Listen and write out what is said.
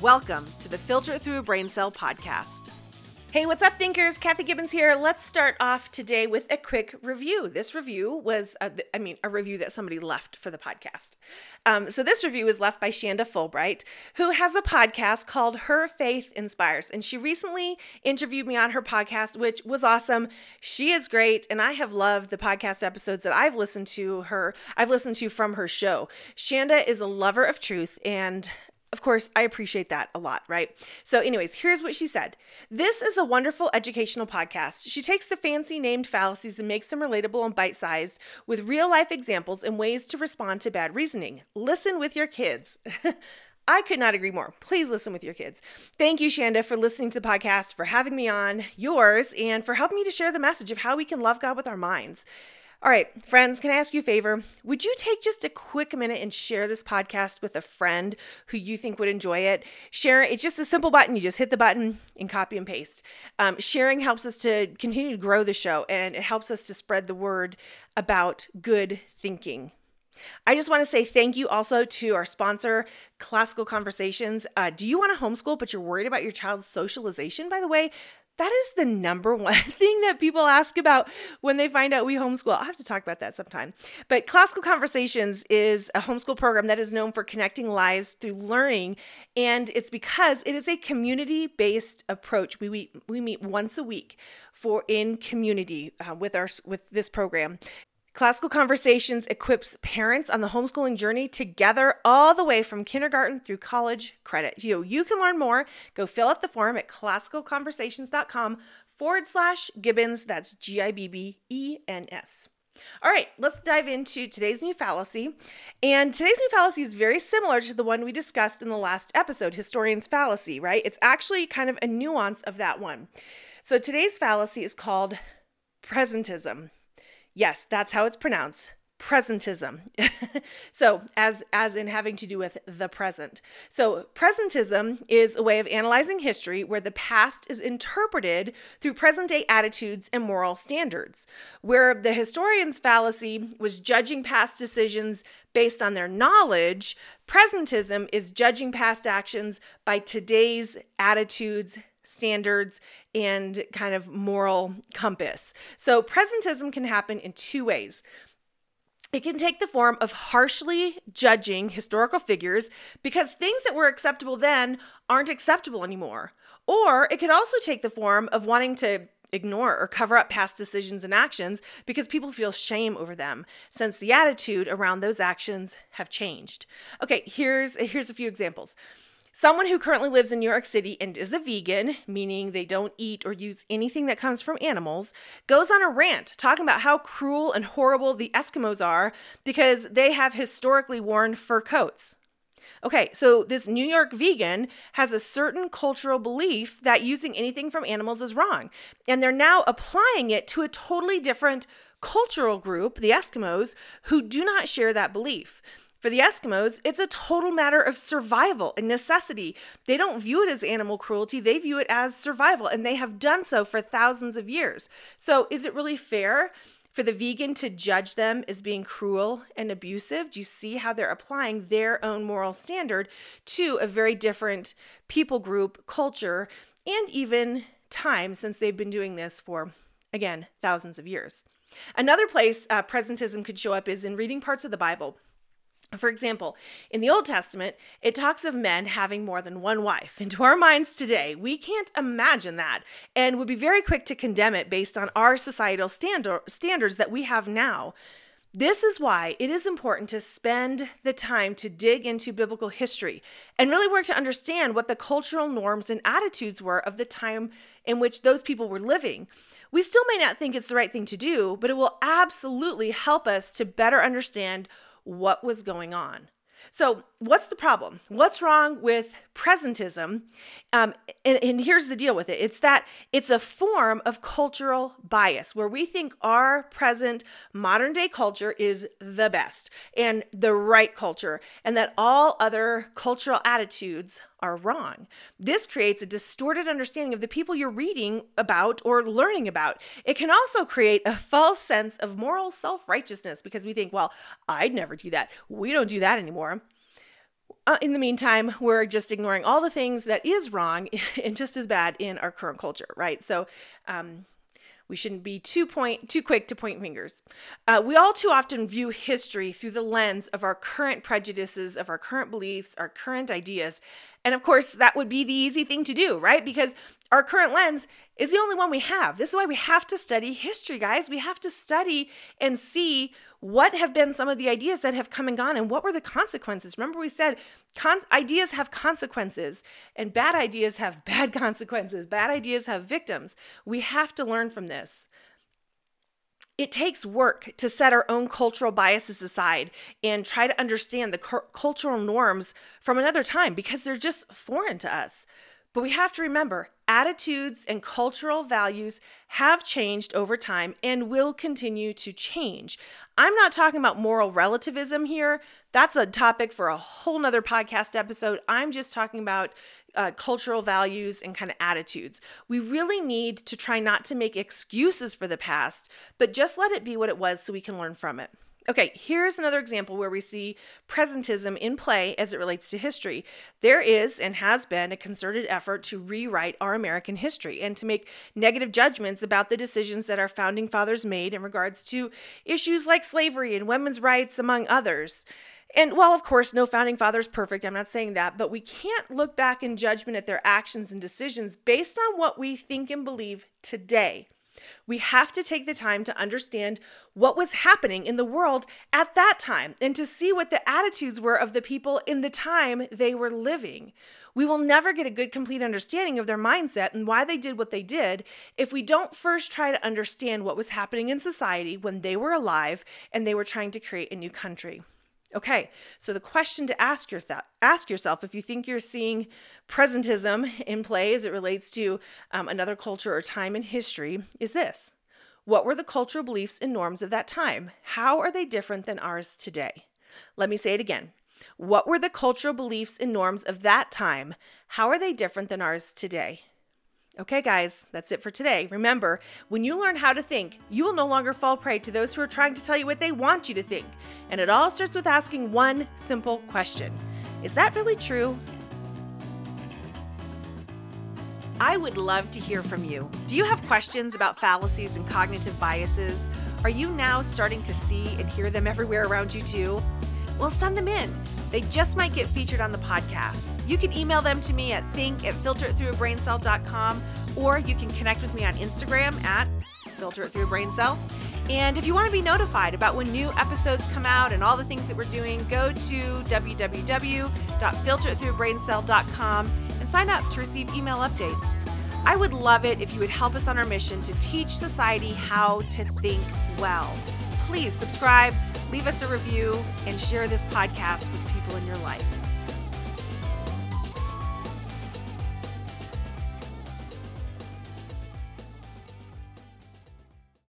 Welcome to the Filter Through a Brain Cell podcast. Hey, what's up, thinkers? Kathy Gibbens here. Let's start off today with a quick review. This review was, a, I mean, a review that somebody left for the podcast. Um, so, this review was left by Shanda Fulbright, who has a podcast called Her Faith Inspires. And she recently interviewed me on her podcast, which was awesome. She is great. And I have loved the podcast episodes that I've listened to her, I've listened to from her show. Shanda is a lover of truth and of course, I appreciate that a lot, right? So, anyways, here's what she said This is a wonderful educational podcast. She takes the fancy named fallacies and makes them relatable and bite sized with real life examples and ways to respond to bad reasoning. Listen with your kids. I could not agree more. Please listen with your kids. Thank you, Shanda, for listening to the podcast, for having me on yours, and for helping me to share the message of how we can love God with our minds. All right, friends, can I ask you a favor? Would you take just a quick minute and share this podcast with a friend who you think would enjoy it? Share it's just a simple button. You just hit the button and copy and paste. Um, sharing helps us to continue to grow the show and it helps us to spread the word about good thinking. I just want to say thank you also to our sponsor, Classical Conversations. Uh, do you want to homeschool, but you're worried about your child's socialization? By the way, that is the number one thing that people ask about when they find out we homeschool. I'll have to talk about that sometime. But Classical Conversations is a homeschool program that is known for connecting lives through learning. And it's because it is a community based approach. We, we, we meet once a week for in community uh, with our with this program. Classical Conversations equips parents on the homeschooling journey together all the way from kindergarten through college credit. You, you can learn more. Go fill out the form at classicalconversations.com forward slash Gibbens. That's G I B B E N S. All right, let's dive into today's new fallacy. And today's new fallacy is very similar to the one we discussed in the last episode, historian's fallacy, right? It's actually kind of a nuance of that one. So today's fallacy is called presentism. Yes, that's how it's pronounced. Presentism. so, as as in having to do with the present. So, presentism is a way of analyzing history where the past is interpreted through present-day attitudes and moral standards. Where the historian's fallacy was judging past decisions based on their knowledge, presentism is judging past actions by today's attitudes, standards and kind of moral compass. So, presentism can happen in two ways. It can take the form of harshly judging historical figures because things that were acceptable then aren't acceptable anymore. Or it could also take the form of wanting to ignore or cover up past decisions and actions because people feel shame over them since the attitude around those actions have changed. Okay, here's here's a few examples. Someone who currently lives in New York City and is a vegan, meaning they don't eat or use anything that comes from animals, goes on a rant talking about how cruel and horrible the Eskimos are because they have historically worn fur coats. Okay, so this New York vegan has a certain cultural belief that using anything from animals is wrong, and they're now applying it to a totally different cultural group, the Eskimos, who do not share that belief. For the Eskimos, it's a total matter of survival and necessity. They don't view it as animal cruelty, they view it as survival, and they have done so for thousands of years. So, is it really fair for the vegan to judge them as being cruel and abusive? Do you see how they're applying their own moral standard to a very different people group, culture, and even time since they've been doing this for, again, thousands of years? Another place uh, presentism could show up is in reading parts of the Bible. For example, in the Old Testament, it talks of men having more than one wife. And to our minds today, we can't imagine that and would be very quick to condemn it based on our societal standard, standards that we have now. This is why it is important to spend the time to dig into biblical history and really work to understand what the cultural norms and attitudes were of the time in which those people were living. We still may not think it's the right thing to do, but it will absolutely help us to better understand what was going on. So, what's the problem? What's wrong with presentism? Um, and, and here's the deal with it it's that it's a form of cultural bias where we think our present modern day culture is the best and the right culture, and that all other cultural attitudes are wrong. This creates a distorted understanding of the people you're reading about or learning about. It can also create a false sense of moral self righteousness because we think, well, I'd never do that. We don't do that anymore. Uh, in the meantime, we're just ignoring all the things that is wrong and just as bad in our current culture, right? So, um, we shouldn't be too point too quick to point fingers. Uh, we all too often view history through the lens of our current prejudices, of our current beliefs, our current ideas, and of course, that would be the easy thing to do, right? Because our current lens is the only one we have. This is why we have to study history, guys. We have to study and see what have been some of the ideas that have come and gone and what were the consequences. Remember, we said con- ideas have consequences and bad ideas have bad consequences, bad ideas have victims. We have to learn from this it takes work to set our own cultural biases aside and try to understand the cu- cultural norms from another time because they're just foreign to us. But we have to remember attitudes and cultural values have changed over time and will continue to change. I'm not talking about moral relativism here. That's a topic for a whole nother podcast episode. I'm just talking about uh, cultural values and kind of attitudes. We really need to try not to make excuses for the past, but just let it be what it was so we can learn from it. Okay, here's another example where we see presentism in play as it relates to history. There is and has been a concerted effort to rewrite our American history and to make negative judgments about the decisions that our founding fathers made in regards to issues like slavery and women's rights, among others. And while, of course, no founding father is perfect, I'm not saying that, but we can't look back in judgment at their actions and decisions based on what we think and believe today. We have to take the time to understand what was happening in the world at that time and to see what the attitudes were of the people in the time they were living. We will never get a good, complete understanding of their mindset and why they did what they did if we don't first try to understand what was happening in society when they were alive and they were trying to create a new country. Okay, so the question to ask, ask yourself if you think you're seeing presentism in play as it relates to um, another culture or time in history is this What were the cultural beliefs and norms of that time? How are they different than ours today? Let me say it again. What were the cultural beliefs and norms of that time? How are they different than ours today? Okay, guys, that's it for today. Remember, when you learn how to think, you will no longer fall prey to those who are trying to tell you what they want you to think. And it all starts with asking one simple question Is that really true? I would love to hear from you. Do you have questions about fallacies and cognitive biases? Are you now starting to see and hear them everywhere around you too? Well, send them in. They just might get featured on the podcast. You can email them to me at think at filteritthroughabraincell.com or you can connect with me on Instagram at filteritthroughabraincell. And if you want to be notified about when new episodes come out and all the things that we're doing, go to www.filteritthroughabraincell.com and sign up to receive email updates. I would love it if you would help us on our mission to teach society how to think well. Please subscribe, leave us a review, and share this podcast with people in your life.